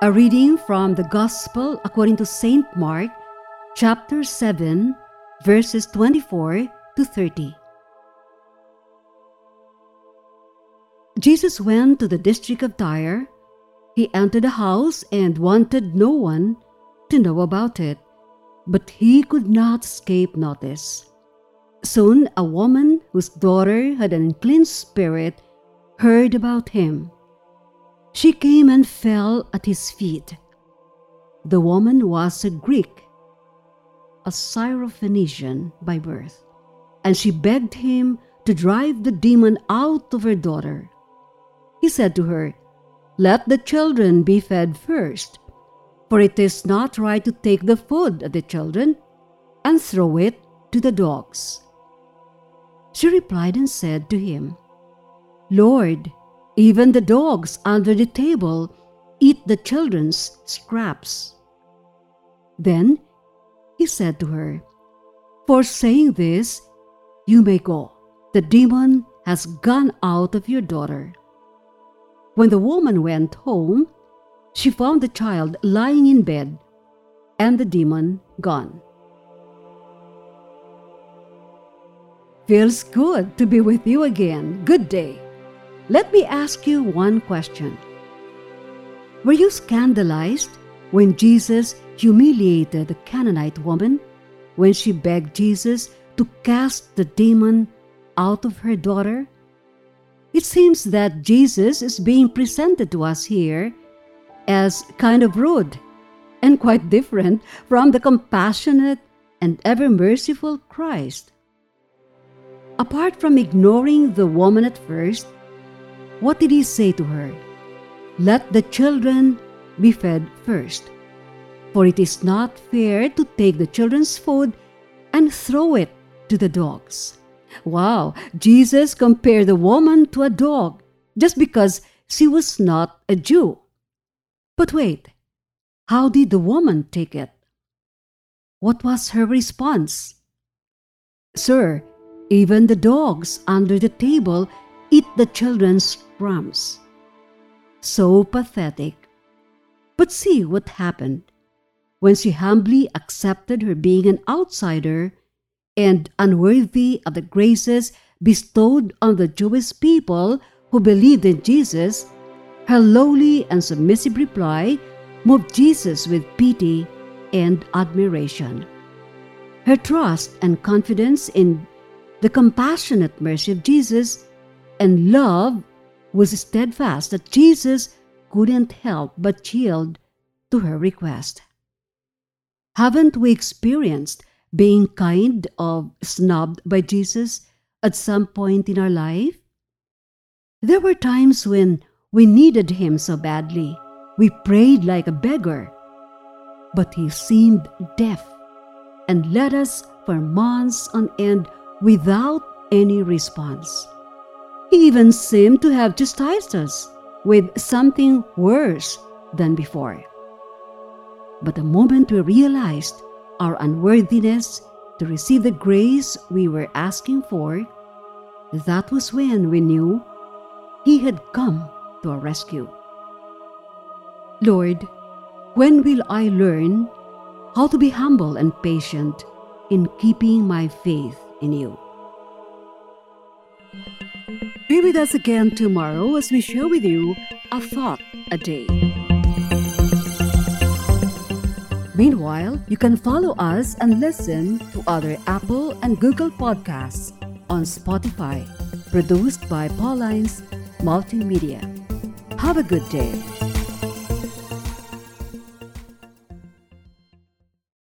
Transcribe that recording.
A reading from the Gospel according to St. Mark, chapter 7, verses 24 to 30. Jesus went to the district of Tyre. He entered a house and wanted no one to know about it, but he could not escape notice. Soon a woman whose daughter had an unclean spirit heard about him. She came and fell at his feet. The woman was a Greek, a Syrophoenician by birth, and she begged him to drive the demon out of her daughter. He said to her, Let the children be fed first, for it is not right to take the food of the children and throw it to the dogs. She replied and said to him, Lord, even the dogs under the table eat the children's scraps. Then he said to her, For saying this, you may go. The demon has gone out of your daughter. When the woman went home, she found the child lying in bed and the demon gone. Feels good to be with you again. Good day. Let me ask you one question. Were you scandalized when Jesus humiliated the Canaanite woman when she begged Jesus to cast the demon out of her daughter? It seems that Jesus is being presented to us here as kind of rude and quite different from the compassionate and ever merciful Christ. Apart from ignoring the woman at first, what did he say to her? Let the children be fed first, for it is not fair to take the children's food and throw it to the dogs. Wow, Jesus compared the woman to a dog just because she was not a Jew. But wait, how did the woman take it? What was her response? Sir, even the dogs under the table eat the children's crumbs. So pathetic. But see what happened. When she humbly accepted her being an outsider and unworthy of the graces bestowed on the Jewish people who believed in Jesus, her lowly and submissive reply moved Jesus with pity and admiration. Her trust and confidence in the compassionate mercy of Jesus and love was steadfast that Jesus couldn't help but yield to her request. Haven't we experienced being kind of snubbed by Jesus at some point in our life? There were times when we needed him so badly. We prayed like a beggar. But he seemed deaf and led us for months on end without any response. He even seemed to have chastised us with something worse than before. But the moment we realized our unworthiness to receive the grace we were asking for, that was when we knew He had come to our rescue. Lord, when will I learn how to be humble and patient in keeping my faith in you? With us again tomorrow as we share with you a thought a day. Meanwhile, you can follow us and listen to other Apple and Google podcasts on Spotify, produced by Paulines Multimedia. Have a good day.